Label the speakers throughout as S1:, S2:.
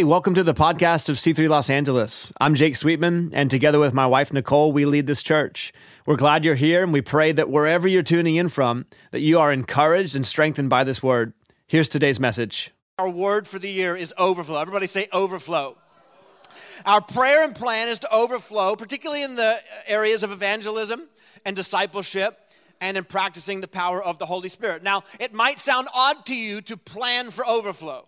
S1: Hey, welcome to the podcast of C3 Los Angeles. I'm Jake Sweetman, and together with my wife Nicole, we lead this church. We're glad you're here, and we pray that wherever you're tuning in from, that you are encouraged and strengthened by this word. Here's today's message.
S2: Our word for the year is overflow. Everybody say overflow. Our prayer and plan is to overflow, particularly in the areas of evangelism and discipleship and in practicing the power of the Holy Spirit. Now, it might sound odd to you to plan for overflow.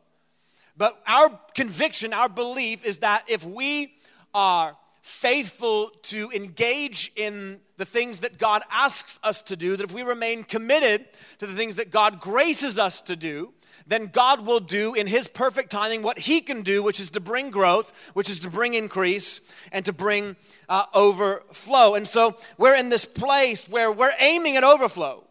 S2: But our conviction, our belief is that if we are faithful to engage in the things that God asks us to do, that if we remain committed to the things that God graces us to do, then God will do in His perfect timing what He can do, which is to bring growth, which is to bring increase, and to bring uh, overflow. And so we're in this place where we're aiming at overflow.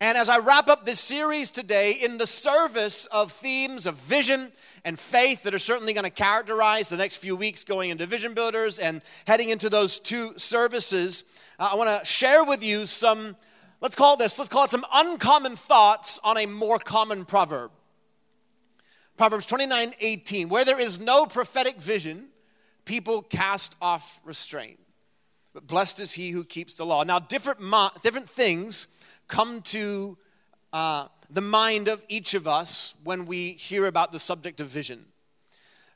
S2: And as I wrap up this series today, in the service of themes of vision and faith that are certainly going to characterize the next few weeks going into Vision Builders and heading into those two services, uh, I want to share with you some, let's call this, let's call it some uncommon thoughts on a more common proverb. Proverbs 29 18, where there is no prophetic vision, people cast off restraint. But blessed is he who keeps the law. Now, different, mo- different things come to uh, the mind of each of us when we hear about the subject of vision.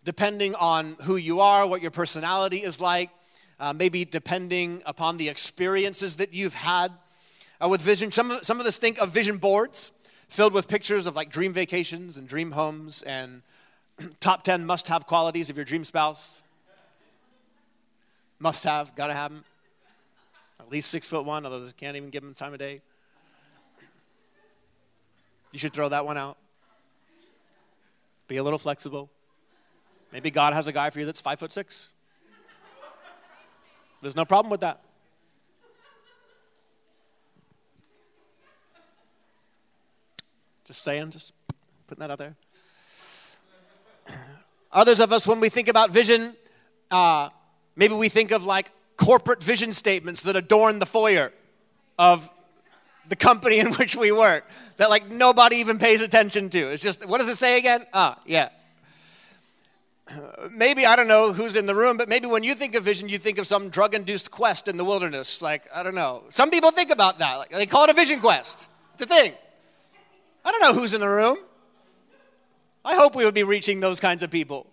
S2: Depending on who you are, what your personality is like, uh, maybe depending upon the experiences that you've had uh, with vision. Some of, some of us think of vision boards filled with pictures of like dream vacations and dream homes and top 10 must have qualities of your dream spouse. Must have, gotta have them. At least six foot one, although they can't even give them time of day. You should throw that one out. Be a little flexible. Maybe God has a guy for you that's five foot six. There's no problem with that. Just saying, just putting that out there. Others of us, when we think about vision, uh, maybe we think of like corporate vision statements that adorn the foyer of the company in which we work that like nobody even pays attention to. It's just, what does it say again? Ah, yeah. Maybe, I don't know who's in the room, but maybe when you think of vision, you think of some drug induced quest in the wilderness. Like, I don't know. Some people think about that. Like, they call it a vision quest. It's a thing. I don't know who's in the room. I hope we would be reaching those kinds of people.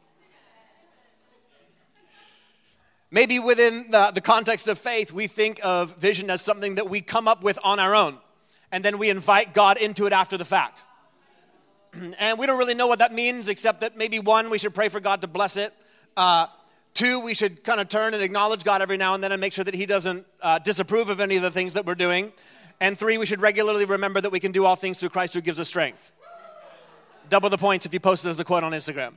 S2: Maybe within the, the context of faith, we think of vision as something that we come up with on our own and then we invite God into it after the fact. and we don't really know what that means, except that maybe one, we should pray for God to bless it. Uh, two, we should kind of turn and acknowledge God every now and then and make sure that He doesn't uh, disapprove of any of the things that we're doing. And three, we should regularly remember that we can do all things through Christ who gives us strength. Double the points if you post it as a quote on Instagram.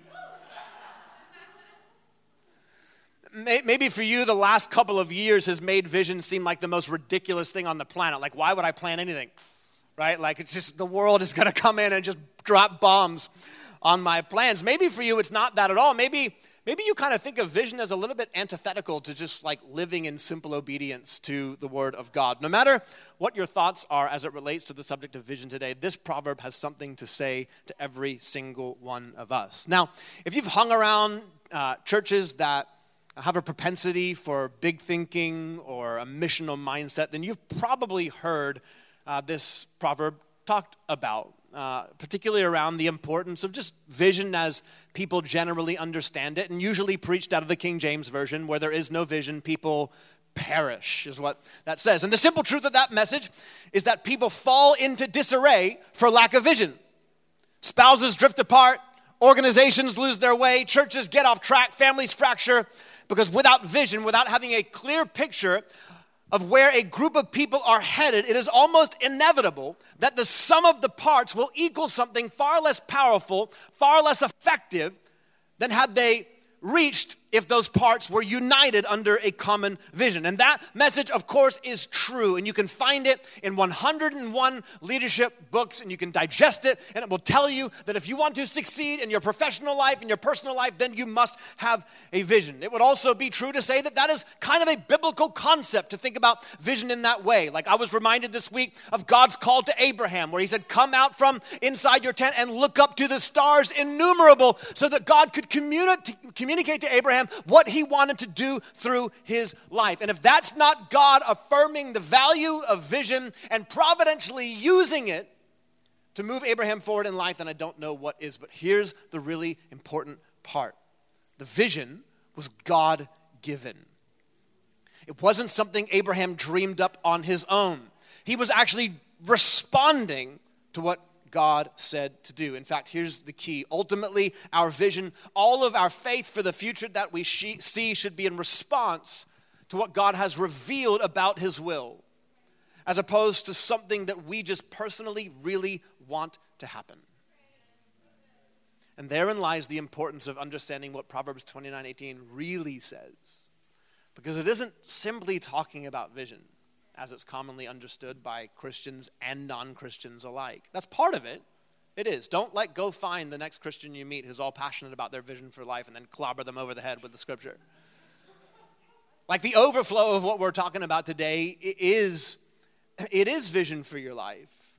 S2: Maybe for you, the last couple of years has made vision seem like the most ridiculous thing on the planet. Like, why would I plan anything? Right? Like, it's just the world is going to come in and just drop bombs on my plans. Maybe for you, it's not that at all. Maybe. Maybe you kind of think of vision as a little bit antithetical to just like living in simple obedience to the Word of God. No matter what your thoughts are as it relates to the subject of vision today, this proverb has something to say to every single one of us. Now, if you've hung around uh, churches that have a propensity for big thinking or a missional mindset, then you've probably heard uh, this proverb talked about, uh, particularly around the importance of just vision as people generally understand it, and usually preached out of the King James Version, where there is no vision, people perish, is what that says. And the simple truth of that message is that people fall into disarray for lack of vision. Spouses drift apart, organizations lose their way, churches get off track, families fracture because without vision, without having a clear picture of where a group of people are headed, it is almost inevitable that the sum of the parts will equal something far less powerful, far less effective than had they reached if those parts were united under a common vision. And that message, of course, is true. And you can find it in 101 leadership books, and you can digest it, and it will tell you that if you want to succeed in your professional life, in your personal life, then you must have a vision. It would also be true to say that that is kind of a biblical concept to think about vision in that way. Like I was reminded this week of God's call to Abraham, where he said, Come out from inside your tent and look up to the stars innumerable, so that God could communi- communicate to Abraham Abraham what he wanted to do through his life. And if that's not God affirming the value of vision and providentially using it to move Abraham forward in life, then I don't know what is. But here's the really important part the vision was God given. It wasn't something Abraham dreamed up on his own. He was actually responding to what God said to do. In fact, here's the key. Ultimately, our vision, all of our faith for the future that we see should be in response to what God has revealed about His will, as opposed to something that we just personally really want to happen. And therein lies the importance of understanding what Proverbs 29 18 really says. Because it isn't simply talking about vision as it's commonly understood by Christians and non Christians alike. That's part of it. It is. Don't like go find the next Christian you meet who's all passionate about their vision for life and then clobber them over the head with the scripture. Like the overflow of what we're talking about today is it is vision for your life,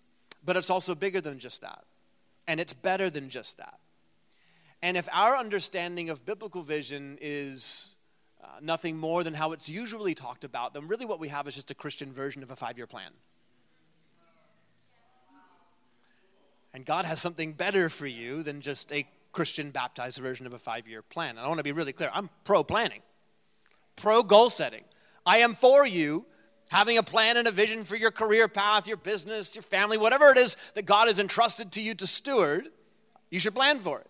S2: but it's also bigger than just that. And it's better than just that. And if our understanding of biblical vision is uh, nothing more than how it's usually talked about, then really what we have is just a Christian version of a five year plan. And God has something better for you than just a Christian baptized version of a five year plan. And I want to be really clear I'm pro planning, pro goal setting. I am for you having a plan and a vision for your career path, your business, your family, whatever it is that God has entrusted to you to steward, you should plan for it.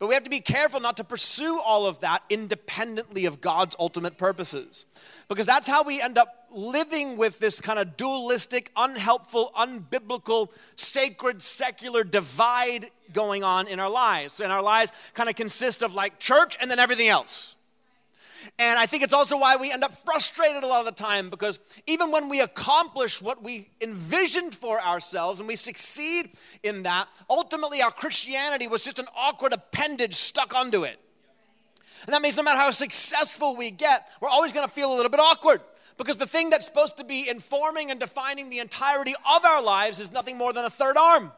S2: But we have to be careful not to pursue all of that independently of God's ultimate purposes. Because that's how we end up living with this kind of dualistic, unhelpful, unbiblical, sacred, secular divide going on in our lives. And our lives kind of consist of like church and then everything else. And I think it's also why we end up frustrated a lot of the time because even when we accomplish what we envisioned for ourselves and we succeed in that, ultimately our Christianity was just an awkward appendage stuck onto it. And that means no matter how successful we get, we're always going to feel a little bit awkward because the thing that's supposed to be informing and defining the entirety of our lives is nothing more than a third arm.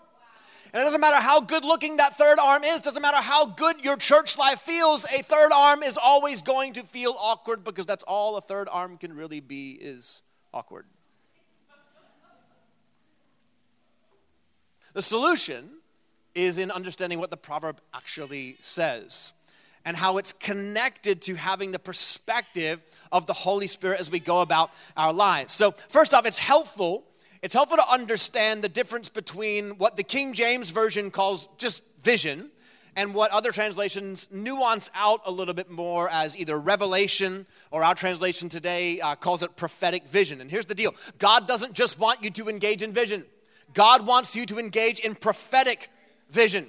S2: And it doesn't matter how good looking that third arm is, doesn't matter how good your church life feels, a third arm is always going to feel awkward because that's all a third arm can really be is awkward. The solution is in understanding what the proverb actually says and how it's connected to having the perspective of the Holy Spirit as we go about our lives. So, first off, it's helpful it's helpful to understand the difference between what the King James Version calls just vision and what other translations nuance out a little bit more as either revelation or our translation today uh, calls it prophetic vision. And here's the deal God doesn't just want you to engage in vision, God wants you to engage in prophetic vision.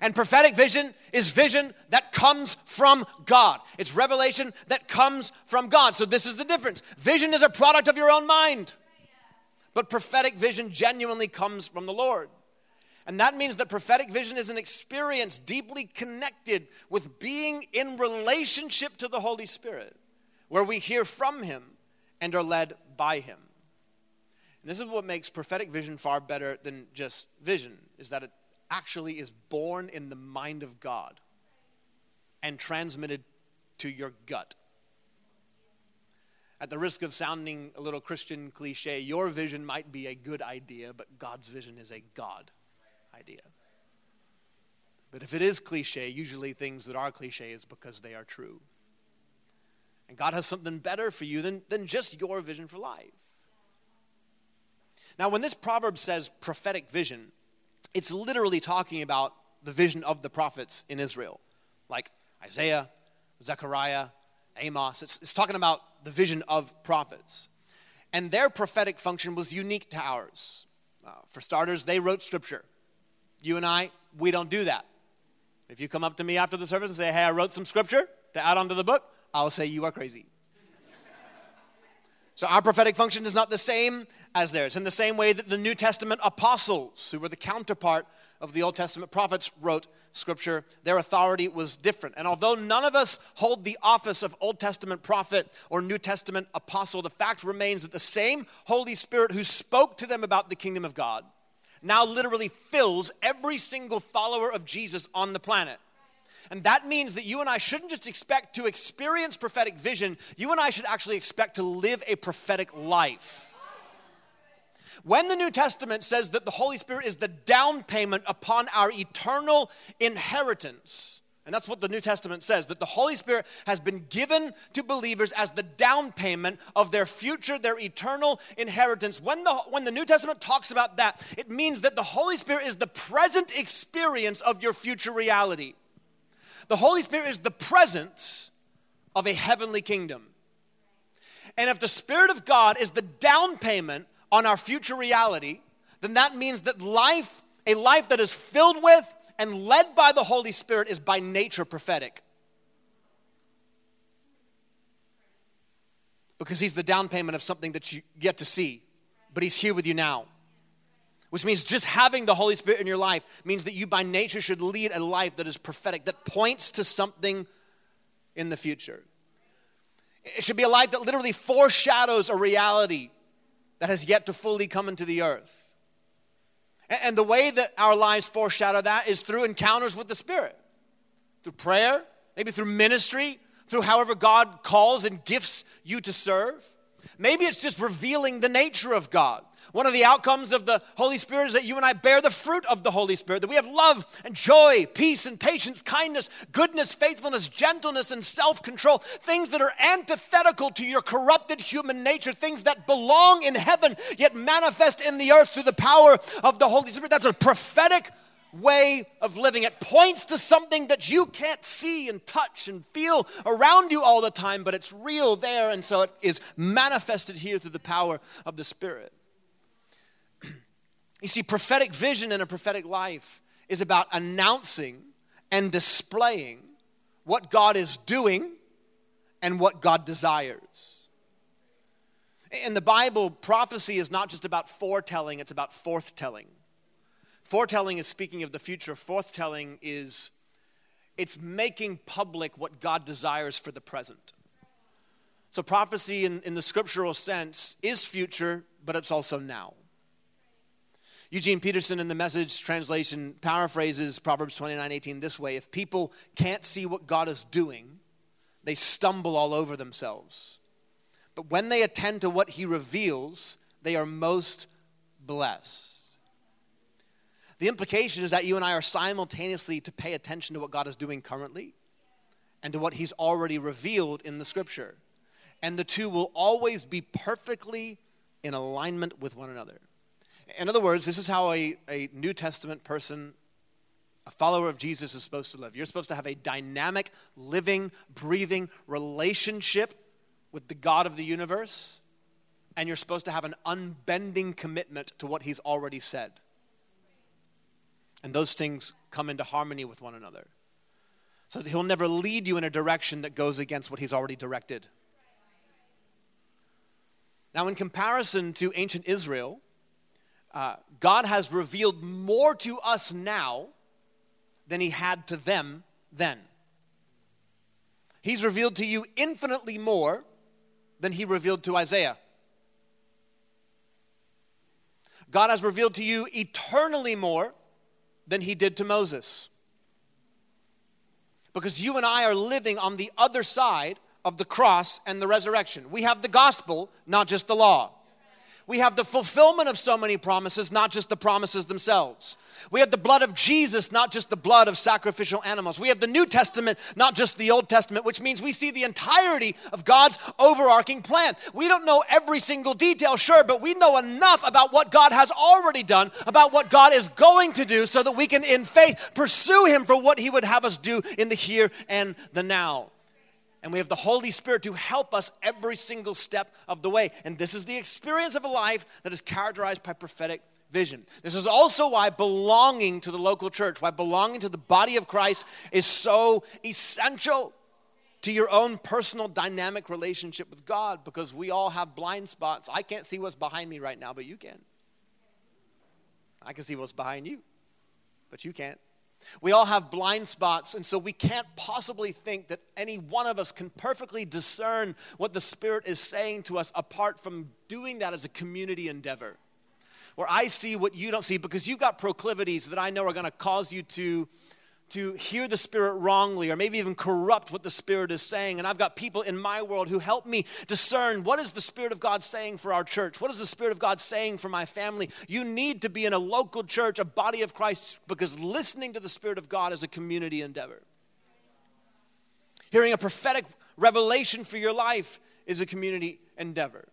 S2: And prophetic vision is vision that comes from God. It's revelation that comes from God. So, this is the difference. Vision is a product of your own mind. But prophetic vision genuinely comes from the Lord. And that means that prophetic vision is an experience deeply connected with being in relationship to the Holy Spirit, where we hear from Him and are led by Him. And this is what makes prophetic vision far better than just vision, is that it actually is born in the mind of God and transmitted to your gut at the risk of sounding a little Christian cliche, your vision might be a good idea, but God's vision is a God idea. But if it is cliche, usually things that are cliche is because they are true. And God has something better for you than, than just your vision for life. Now, when this proverb says prophetic vision, it's literally talking about the vision of the prophets in Israel, like Isaiah, Zechariah, Amos. It's, it's talking about the vision of prophets. And their prophetic function was unique to ours. Uh, for starters, they wrote scripture. You and I, we don't do that. If you come up to me after the service and say, hey, I wrote some scripture, to add onto the book, I'll say you are crazy. So our prophetic function is not the same as theirs. In the same way that the New Testament apostles, who were the counterpart of the Old Testament prophets, wrote scripture, their authority was different. And although none of us hold the office of Old Testament prophet or New Testament apostle, the fact remains that the same Holy Spirit who spoke to them about the kingdom of God now literally fills every single follower of Jesus on the planet. And that means that you and I shouldn't just expect to experience prophetic vision, you and I should actually expect to live a prophetic life. When the New Testament says that the Holy Spirit is the down payment upon our eternal inheritance, and that's what the New Testament says that the Holy Spirit has been given to believers as the down payment of their future, their eternal inheritance. When the, when the New Testament talks about that, it means that the Holy Spirit is the present experience of your future reality. The Holy Spirit is the presence of a heavenly kingdom. And if the Spirit of God is the down payment on our future reality, then that means that life, a life that is filled with and led by the Holy Spirit, is by nature prophetic. Because He's the down payment of something that you get to see, but He's here with you now. Which means just having the Holy Spirit in your life means that you by nature should lead a life that is prophetic, that points to something in the future. It should be a life that literally foreshadows a reality that has yet to fully come into the earth. And the way that our lives foreshadow that is through encounters with the Spirit, through prayer, maybe through ministry, through however God calls and gifts you to serve. Maybe it's just revealing the nature of God. One of the outcomes of the Holy Spirit is that you and I bear the fruit of the Holy Spirit, that we have love and joy, peace and patience, kindness, goodness, faithfulness, gentleness, and self control. Things that are antithetical to your corrupted human nature, things that belong in heaven yet manifest in the earth through the power of the Holy Spirit. That's a prophetic way of living. It points to something that you can't see and touch and feel around you all the time, but it's real there, and so it is manifested here through the power of the Spirit. You see, prophetic vision in a prophetic life is about announcing and displaying what God is doing and what God desires. In the Bible, prophecy is not just about foretelling, it's about forthtelling. Foretelling is speaking of the future, forthtelling is it's making public what God desires for the present. So prophecy in, in the scriptural sense is future, but it's also now. Eugene Peterson in the message translation paraphrases Proverbs 29 18 this way If people can't see what God is doing, they stumble all over themselves. But when they attend to what he reveals, they are most blessed. The implication is that you and I are simultaneously to pay attention to what God is doing currently and to what he's already revealed in the scripture. And the two will always be perfectly in alignment with one another. In other words, this is how a, a New Testament person, a follower of Jesus, is supposed to live. You're supposed to have a dynamic, living, breathing relationship with the God of the universe, and you're supposed to have an unbending commitment to what He's already said. And those things come into harmony with one another. So that He'll never lead you in a direction that goes against what He's already directed. Now, in comparison to ancient Israel, uh, God has revealed more to us now than he had to them then. He's revealed to you infinitely more than he revealed to Isaiah. God has revealed to you eternally more than he did to Moses. Because you and I are living on the other side of the cross and the resurrection. We have the gospel, not just the law we have the fulfillment of so many promises, not just the promises themselves. We have the blood of Jesus, not just the blood of sacrificial animals. We have the New Testament, not just the Old Testament, which means we see the entirety of God's overarching plan. We don't know every single detail, sure, but we know enough about what God has already done, about what God is going to do, so that we can, in faith, pursue Him for what He would have us do in the here and the now and we have the Holy Spirit to help us every single step of the way. And this is the experience of a life that is characterized by prophetic vision. This is also why belonging to the local church, why belonging to the body of Christ is so essential. to your own personal dynamic relationship with God because we all have blind spots. I can't see what's behind me right now, but you can. I can see what's behind you, but you can't. We all have blind spots, and so we can't possibly think that any one of us can perfectly discern what the Spirit is saying to us apart from doing that as a community endeavor. Where I see what you don't see because you've got proclivities that I know are going to cause you to to hear the Spirit wrongly or maybe even corrupt what the Spirit is saying. And I've got people in my world who help me discern what is the Spirit of God saying for our church? What is the Spirit of God saying for my family? You need to be in a local church, a body of Christ, because listening to the Spirit of God is a community endeavor. Hearing a prophetic revelation for your life is a community endeavor.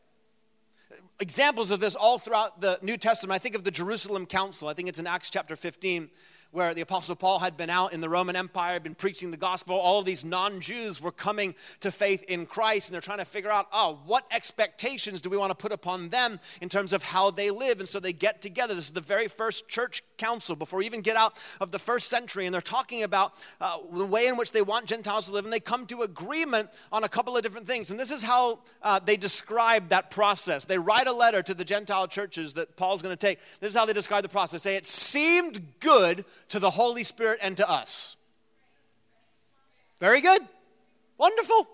S2: Examples of this all throughout the New Testament. I think of the Jerusalem Council. I think it's in Acts chapter 15 where the Apostle Paul had been out in the Roman Empire, been preaching the gospel. All of these non Jews were coming to faith in Christ, and they're trying to figure out, oh, what expectations do we want to put upon them in terms of how they live? And so they get together. This is the very first church council before we even get out of the first century, and they're talking about uh, the way in which they want Gentiles to live, and they come to agreement on a couple of different things. And this is how uh, they describe that process. They write a letter to the Gentile churches that Paul's going to take. This is how they describe the process. They say, It seemed good to the Holy Spirit and to us. Very good. Wonderful.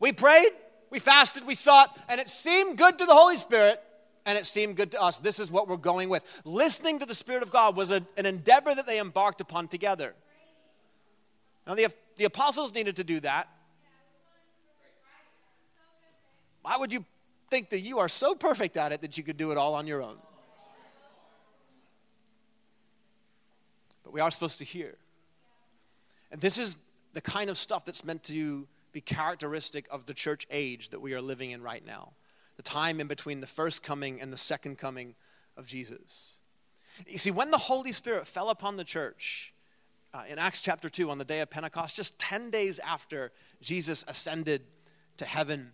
S2: We prayed, we fasted, we sought, and it seemed good to the Holy Spirit and it seemed good to us. This is what we're going with. Listening to the Spirit of God was a, an endeavor that they embarked upon together. Now, the, the apostles needed to do that. Why would you think that you are so perfect at it that you could do it all on your own? We are supposed to hear. And this is the kind of stuff that's meant to be characteristic of the church age that we are living in right now the time in between the first coming and the second coming of Jesus. You see, when the Holy Spirit fell upon the church uh, in Acts chapter 2 on the day of Pentecost, just 10 days after Jesus ascended to heaven,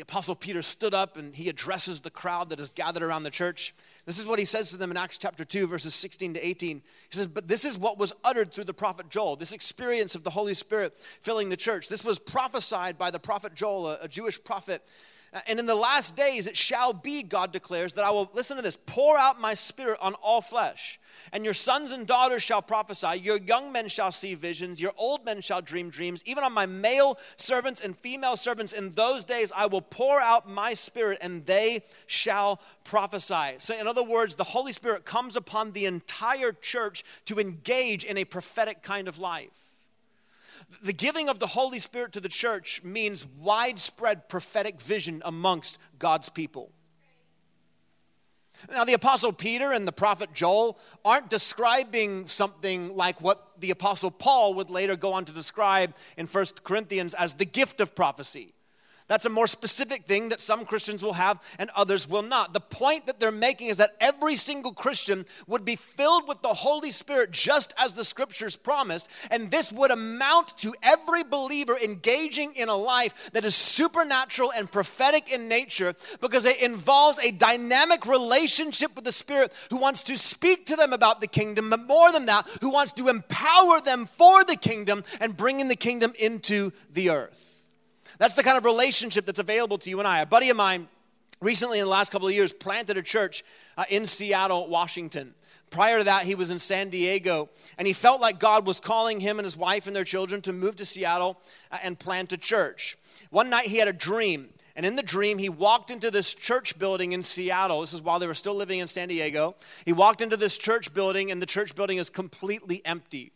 S2: the Apostle Peter stood up and he addresses the crowd that is gathered around the church. This is what he says to them in Acts chapter 2, verses 16 to 18. He says, But this is what was uttered through the prophet Joel, this experience of the Holy Spirit filling the church. This was prophesied by the prophet Joel, a, a Jewish prophet. Uh, and in the last days it shall be, God declares, that I will, listen to this, pour out my spirit on all flesh. And your sons and daughters shall prophesy, your young men shall see visions, your old men shall dream dreams. Even on my male servants and female servants in those days I will pour out my spirit, and they shall prophesy. So, in other words, the Holy Spirit comes upon the entire church to engage in a prophetic kind of life. The giving of the Holy Spirit to the church means widespread prophetic vision amongst God's people. Now, the Apostle Peter and the prophet Joel aren't describing something like what the Apostle Paul would later go on to describe in 1 Corinthians as the gift of prophecy. That's a more specific thing that some Christians will have and others will not. The point that they're making is that every single Christian would be filled with the Holy Spirit just as the scriptures promised, and this would amount to every believer engaging in a life that is supernatural and prophetic in nature because it involves a dynamic relationship with the Spirit who wants to speak to them about the kingdom, but more than that, who wants to empower them for the kingdom and bringing the kingdom into the earth. That's the kind of relationship that's available to you and I. A buddy of mine recently, in the last couple of years, planted a church uh, in Seattle, Washington. Prior to that, he was in San Diego, and he felt like God was calling him and his wife and their children to move to Seattle uh, and plant a church. One night, he had a dream. And in the dream, he walked into this church building in Seattle. This is while they were still living in San Diego. He walked into this church building, and the church building is completely empty.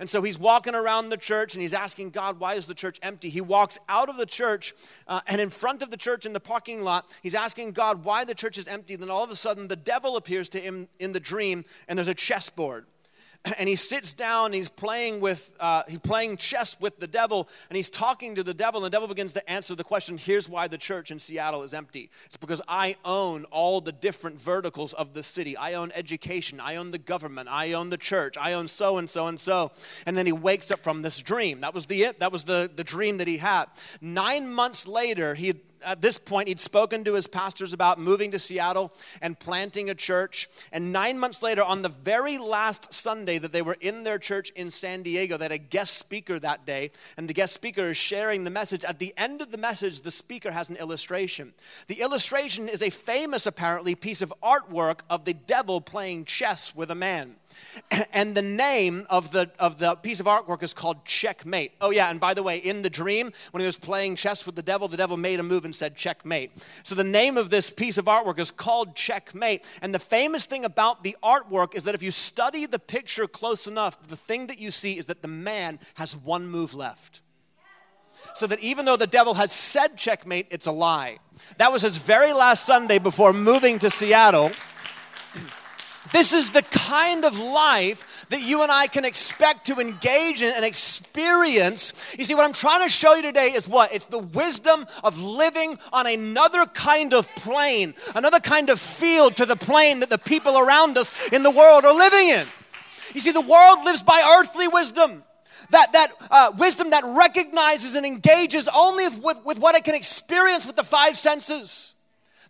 S2: And so he's walking around the church and he's asking God, why is the church empty? He walks out of the church uh, and in front of the church in the parking lot, he's asking God why the church is empty. Then all of a sudden, the devil appears to him in the dream and there's a chessboard. and he sits down he's playing with uh, he's playing chess with the devil and he's talking to the devil and the devil begins to answer the question here's why the church in seattle is empty. It's because i own all the different verticals of the city. I own education i own the government i own the church i own so and so and so. And then he wakes up from this dream. That was the it. that was the, the dream that he had. Nine months later he at this point, he'd spoken to his pastors about moving to Seattle and planting a church. And nine months later, on the very last Sunday that they were in their church in San Diego, they had a guest speaker that day. And the guest speaker is sharing the message. At the end of the message, the speaker has an illustration. The illustration is a famous, apparently, piece of artwork of the devil playing chess with a man. And the name of the, of the piece of artwork is called Checkmate. Oh, yeah, and by the way, in the dream, when he was playing chess with the devil, the devil made a move and said Checkmate. So the name of this piece of artwork is called Checkmate. And the famous thing about the artwork is that if you study the picture close enough, the thing that you see is that the man has one move left so that even though the devil has said checkmate, it's a lie. That was his very last Sunday before moving to Seattle. This is the kind of life that you and I can expect to engage in and experience. You see, what I'm trying to show you today is what? It's the wisdom of living on another kind of plane, another kind of field to the plane that the people around us in the world are living in. You see, the world lives by earthly wisdom. That, that uh, wisdom that recognizes and engages only with, with what it can experience with the five senses.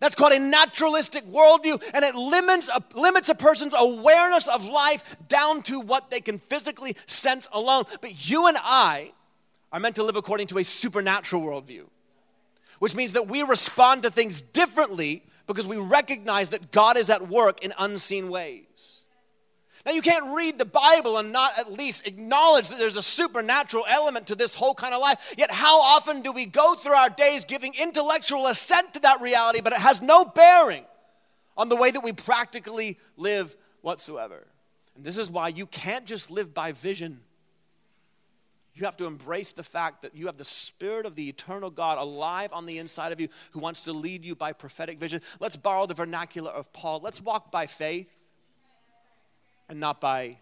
S2: That's called a naturalistic worldview, and it limits a, limits a person's awareness of life down to what they can physically sense alone. But you and I are meant to live according to a supernatural worldview, which means that we respond to things differently because we recognize that God is at work in unseen ways. Now, you can't read the Bible and not at least acknowledge that there's a supernatural element to this whole kind of life. Yet, how often do we go through our days giving intellectual assent to that reality, but it has no bearing on the way that we practically live whatsoever? And this is why you can't just live by vision. You have to embrace the fact that you have the Spirit of the eternal God alive on the inside of you who wants to lead you by prophetic vision. Let's borrow the vernacular of Paul. Let's walk by faith and not by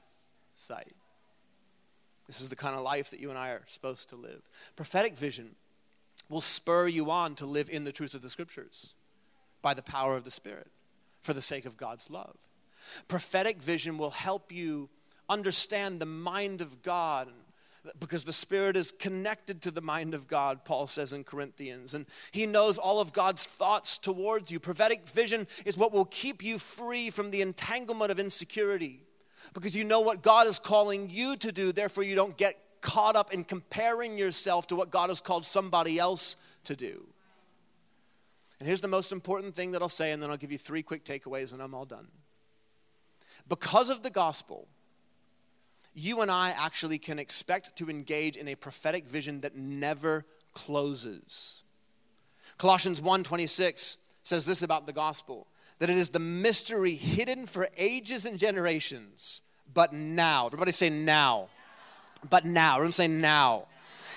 S2: sight. This is the kind of life that you and I are supposed to live. Prophetic vision will spur you on to live in the truth of the scriptures by the power of the Spirit for the sake of God's love. Prophetic vision will help you understand the mind of God because the Spirit is connected to the mind of God, Paul says in Corinthians, and He knows all of God's thoughts towards you. Prophetic vision is what will keep you free from the entanglement of insecurity because you know what God is calling you to do, therefore, you don't get caught up in comparing yourself to what God has called somebody else to do. And here's the most important thing that I'll say, and then I'll give you three quick takeaways, and I'm all done. Because of the gospel, you and I actually can expect to engage in a prophetic vision that never closes. Colossians 1:26 says this about the gospel that it is the mystery hidden for ages and generations, but now. Everybody say now. But now. Everyone say now.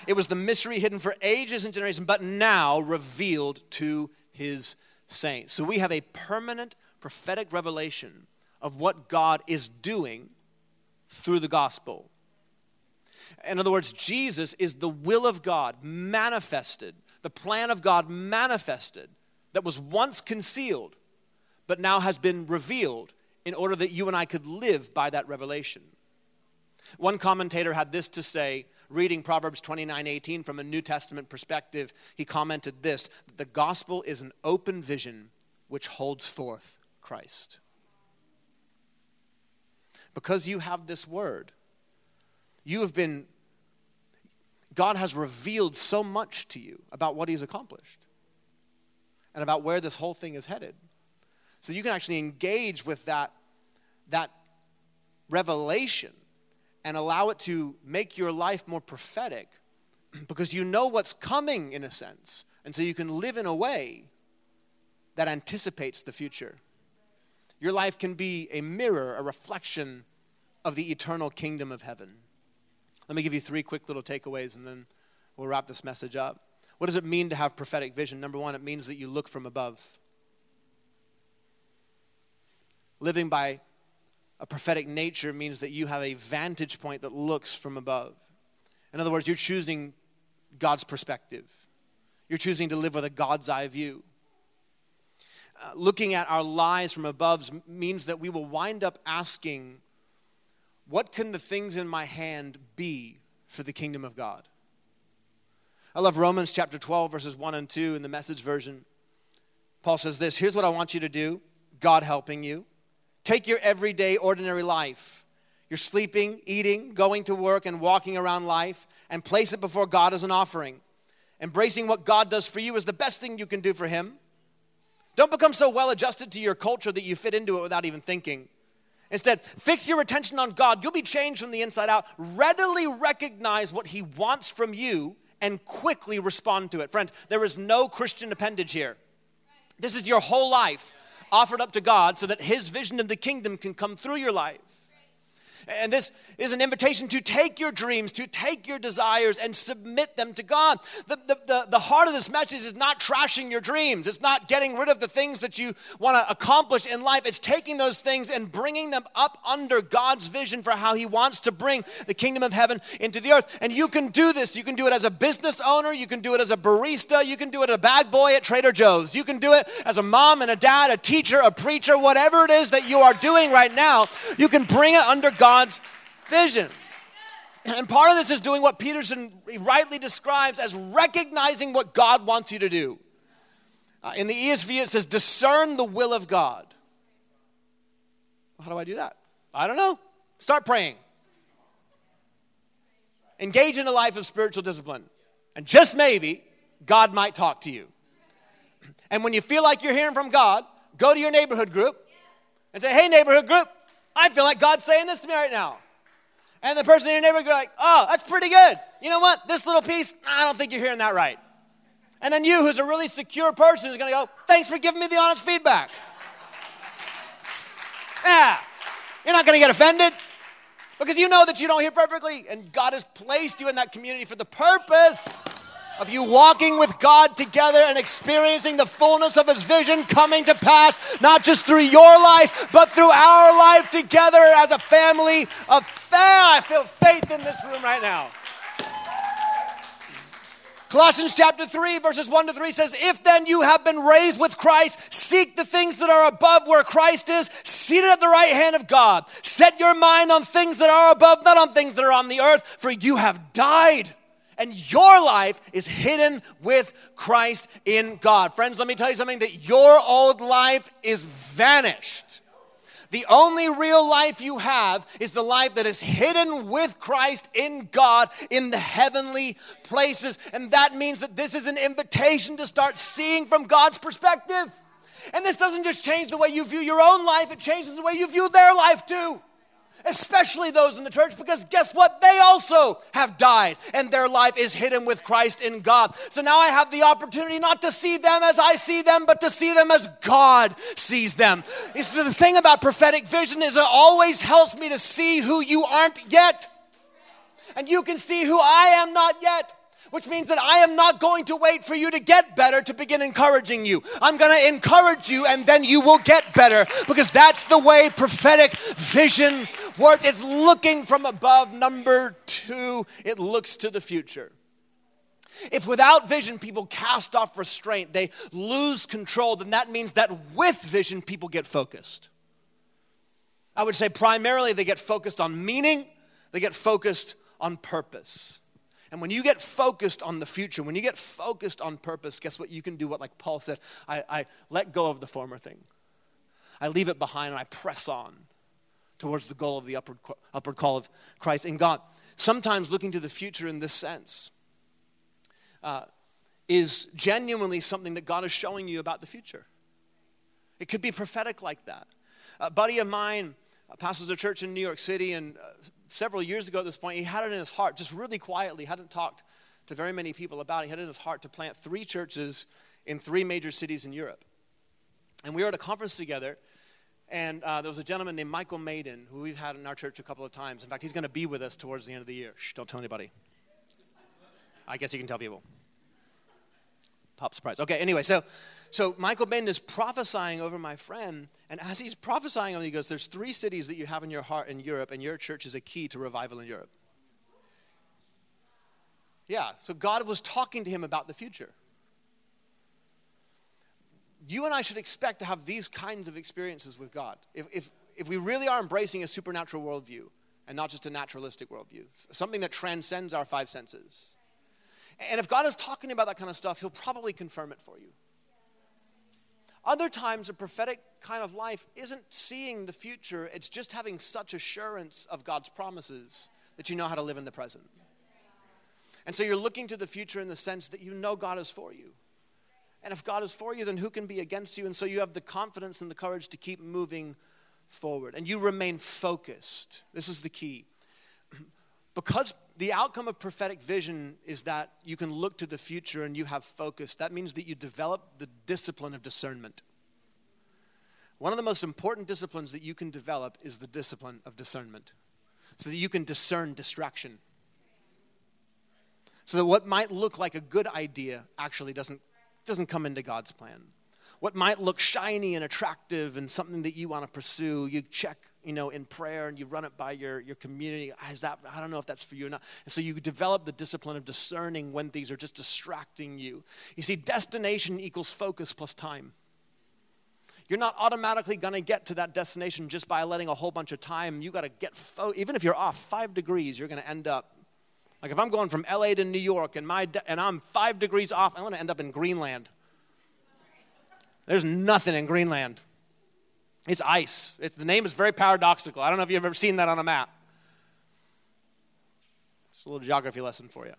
S2: It was the mystery hidden for ages and generations, but now revealed to his saints. So we have a permanent prophetic revelation of what God is doing through the gospel. In other words, Jesus is the will of God manifested, the plan of God manifested that was once concealed but now has been revealed in order that you and I could live by that revelation. One commentator had this to say, reading Proverbs 29 18 from a New Testament perspective. He commented this The gospel is an open vision which holds forth Christ. Because you have this word, you have been, God has revealed so much to you about what He's accomplished and about where this whole thing is headed. So you can actually engage with that, that revelation and allow it to make your life more prophetic because you know what's coming in a sense. And so you can live in a way that anticipates the future. Your life can be a mirror, a reflection of the eternal kingdom of heaven. Let me give you three quick little takeaways and then we'll wrap this message up. What does it mean to have prophetic vision? Number one, it means that you look from above. Living by a prophetic nature means that you have a vantage point that looks from above. In other words, you're choosing God's perspective, you're choosing to live with a God's eye view. Uh, looking at our lives from above means that we will wind up asking, What can the things in my hand be for the kingdom of God? I love Romans chapter 12, verses 1 and 2 in the message version. Paul says this Here's what I want you to do, God helping you. Take your everyday, ordinary life. You're sleeping, eating, going to work, and walking around life, and place it before God as an offering. Embracing what God does for you is the best thing you can do for Him. Don't become so well adjusted to your culture that you fit into it without even thinking. Instead, fix your attention on God. You'll be changed from the inside out. Readily recognize what He wants from you and quickly respond to it. Friend, there is no Christian appendage here. This is your whole life offered up to God so that His vision of the kingdom can come through your life. And this is an invitation to take your dreams, to take your desires, and submit them to God. The, the, the, the, heart of this message is not trashing your dreams, it's not getting rid of the things that you want to accomplish in life. It's taking those things and bringing them up under God's vision for how He wants to bring the kingdom of heaven into the earth. And you can do this. You can do it as a business owner, you can do it as a barista, you can do it as a bag boy at Trader Joe's, you can do it as a mom and a dad, a teacher, a preacher, whatever it is that you are doing right now, you can bring it under God's God's vision. And part of this is doing what Peterson rightly describes as recognizing what God wants you to do. Uh, in the ESV, it says, discern the will of God. How do I do that? I don't know. Start praying. Engage in a life of spiritual discipline. And just maybe, God might talk to you. And when you feel like you're hearing from God, go to your neighborhood group and say, Hey, neighborhood group, I feel like God's saying this to me right now. And the person in your neighborhood like, oh, that's pretty good. You know what? This little piece, I don't think you're hearing that right. And then you, who's a really secure person, is going to go, thanks for giving me the honest feedback. Yeah. You're not going to get offended because you know that you don't hear perfectly. And God has placed you in that community for the purpose of you walking with God together and experiencing the fullness of His vision coming to pass, not just through your life, but through our life together as a family of faith. I feel faith in this room right now. Colossians chapter 3, verses 1 to 3 says, If then you have been raised with Christ, seek the things that are above where Christ is, seated at the right hand of God. Set your mind on things that are above, not on things that are on the earth, for you have died and your life is hidden with Christ in God. Friends, let me tell you something that your old life is vanished. The only real life you have is the life that is hidden with Christ in God in the heavenly places. And that means that this is an invitation to start seeing from God's perspective. And this doesn't just change the way you view your own life, it changes the way you view their life too especially those in the church, because guess what? They also have died and their life is hidden with Christ in God. So now I have the opportunity not to see them as I see them, but to see them as God sees them. It's the thing about prophetic vision is it always helps me to see who you aren't yet. And you can see who I am not yet which means that I am not going to wait for you to get better to begin encouraging you. I'm going to encourage you and then you will get better because that's the way prophetic vision works. It's looking from above. Number two, it looks to the future. If without vision people cast off restraint, they lose control, then that means that with vision people get focused. I would say primarily they get focused on meaning, they get focused on purpose. And when you get focused on the future, when you get focused on purpose, guess what? You can do what, like Paul said, I, I let go of the former thing. I leave it behind and I press on towards the goal of the upward, upward call of Christ in God. Sometimes looking to the future in this sense uh, is genuinely something that God is showing you about the future. It could be prophetic like that. A buddy of mine pastors a church in New York City, and uh, several years ago at this point, he had it in his heart, just really quietly, hadn't talked to very many people about it. He had it in his heart to plant three churches in three major cities in Europe. And we were at a conference together, and uh, there was a gentleman named Michael Maiden who we've had in our church a couple of times. In fact, he's going to be with us towards the end of the year. Shh, don't tell anybody. I guess you can tell people. Pop surprise. Okay, anyway, so so Michael Maiden is prophesying over my friend, and as he's prophesying on he goes, There's three cities that you have in your heart in Europe, and your church is a key to revival in Europe. Yeah, so God was talking to him about the future. You and I should expect to have these kinds of experiences with God. If, if, if we really are embracing a supernatural worldview and not just a naturalistic worldview, something that transcends our five senses And if God is talking about that kind of stuff, He'll probably confirm it for you. Other times, a prophetic kind of life isn't seeing the future, it's just having such assurance of God's promises that you know how to live in the present. And so you're looking to the future in the sense that you know God is for you. And if God is for you, then who can be against you? And so you have the confidence and the courage to keep moving forward. And you remain focused. This is the key. because the outcome of prophetic vision is that you can look to the future and you have focus. That means that you develop the discipline of discernment. One of the most important disciplines that you can develop is the discipline of discernment, so that you can discern distraction. So that what might look like a good idea actually doesn't doesn't come into God's plan. What might look shiny and attractive and something that you want to pursue, you check, you know, in prayer and you run it by your, your community. Is that, I don't know if that's for you or not. And so you develop the discipline of discerning when things are just distracting you. You see, destination equals focus plus time. You're not automatically going to get to that destination just by letting a whole bunch of time. You got to get, fo- even if you're off five degrees, you're going to end up like if I'm going from LA to New York and, my de- and I'm five degrees off, I'm going to end up in Greenland. There's nothing in Greenland. It's ice. It's, the name is very paradoxical. I don't know if you've ever seen that on a map. It's a little geography lesson for you.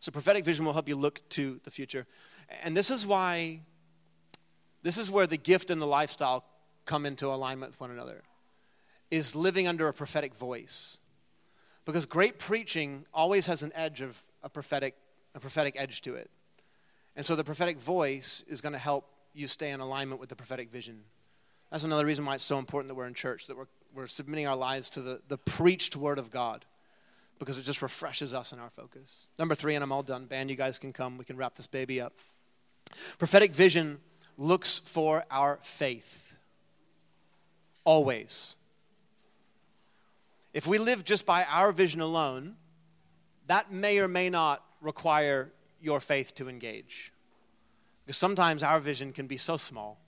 S2: So, prophetic vision will help you look to the future. And this is why, this is where the gift and the lifestyle come into alignment with one another, is living under a prophetic voice. Because great preaching always has an edge of a prophetic, a prophetic edge to it. And so the prophetic voice is going to help you stay in alignment with the prophetic vision. That's another reason why it's so important that we're in church, that we're, we're submitting our lives to the, the preached word of God, because it just refreshes us in our focus. Number three, and I'm all done. Band, you guys can come. We can wrap this baby up. Prophetic vision looks for our faith. Always. If we live just by our vision alone, that may or may not require your faith to engage. Because sometimes our vision can be so small.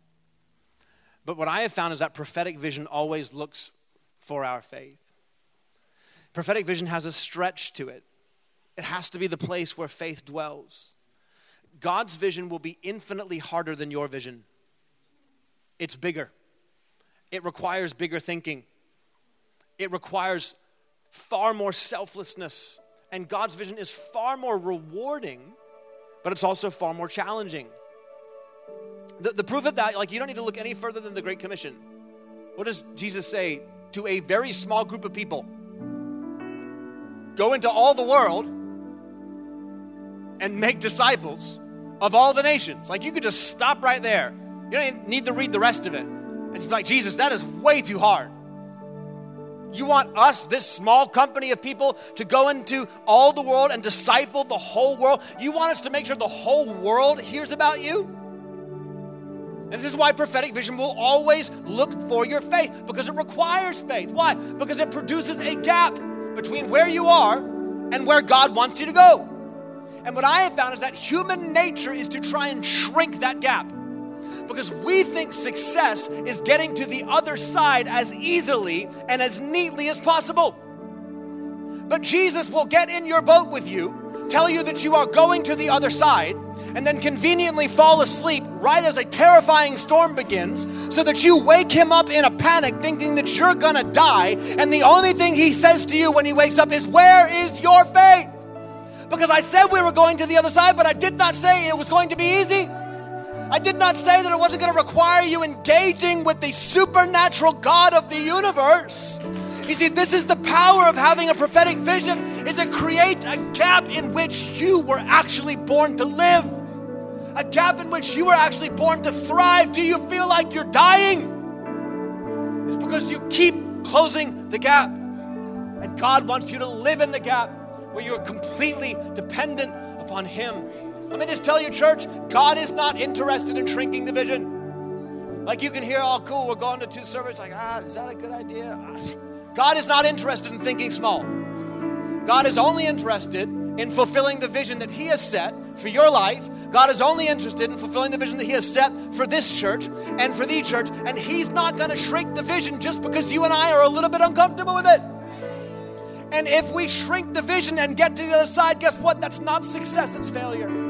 S2: But what I have found is that prophetic vision always looks for our faith. Prophetic vision has a stretch to it, it has to be the place where faith dwells. God's vision will be infinitely harder than your vision. It's bigger, it requires bigger thinking it requires far more selflessness. And God's vision is far more rewarding, but it's also far more challenging. The, the proof of that, like, you don't need to look any further than the Great Commission. What does Jesus say to a very small group of people? Go into all the world and make disciples of all the nations. Like, you could just stop right there. You don't need to read the rest of it. And be like, Jesus, that is way too hard. You want us, this small company of people, to go into all the world and disciple the whole world? You want us to make sure the whole world hears about you? And this is why prophetic vision will always look for your faith because it requires faith. Why? Because it produces a gap between where you are and where God wants you to go. And what I have found is that human nature is to try and shrink that gap because we think success is getting to the other side as easily and as neatly as possible. But Jesus will get in your boat with you, tell you that you are going to the other side, and then conveniently fall asleep right as a terrifying storm begins, so that you wake him up in a panic thinking that you're gonna die. And the only thing he says to you when he wakes up is, Where is your faith? Because I said we were going to the other side, but I did not say it was going to be easy. I did not say that it wasn't going to require you engaging with the supernatural God of the universe. You see, this is the power of having a prophetic vision is it creates a gap in which you were actually born to live. A gap in which you were actually born to thrive. Do you feel like you're dying? It's because you keep closing the gap. And God wants you to live in the gap where you're completely dependent upon Him. Let me just tell you, church, God is not interested in shrinking the vision. Like you can hear, oh, cool, we're going to two services. Like, ah, is that a good idea? God is not interested in thinking small. God is only interested in fulfilling the vision that He has set for your life. God is only interested in fulfilling the vision that He has set for this church and for the church. And He's not going to shrink the vision just because you and I are a little bit uncomfortable with it. And if we shrink the vision and get to the other side, guess what? That's not success, it's failure.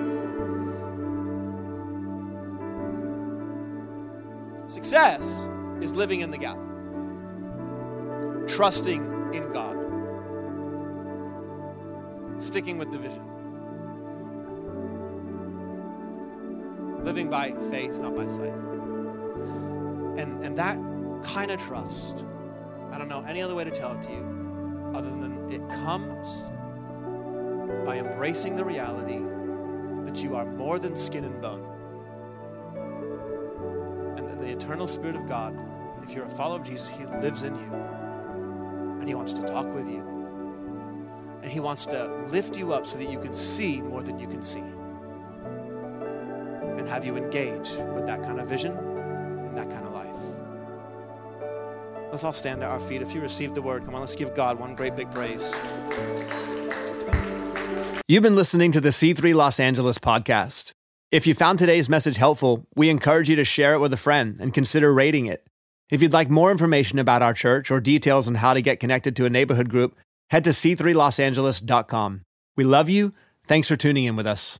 S2: Success is living in the gap, trusting in God, sticking with the vision, living by faith, not by sight. And, and that kind of trust, I don't know any other way to tell it to you other than it comes by embracing the reality that you are more than skin and bone the eternal Spirit of God, if you're a follower of Jesus, He lives in you. And He wants to talk with you. And He wants to lift you up so that you can see more than you can see. And have you engage with that kind of vision and that kind of life. Let's all stand at our feet. If you received the word, come on, let's give God one great big praise.
S1: You've been listening to the C3 Los Angeles podcast. If you found today's message helpful, we encourage you to share it with a friend and consider rating it. If you'd like more information about our church or details on how to get connected to a neighborhood group, head to c3losangeles.com. We love you. Thanks for tuning in with us.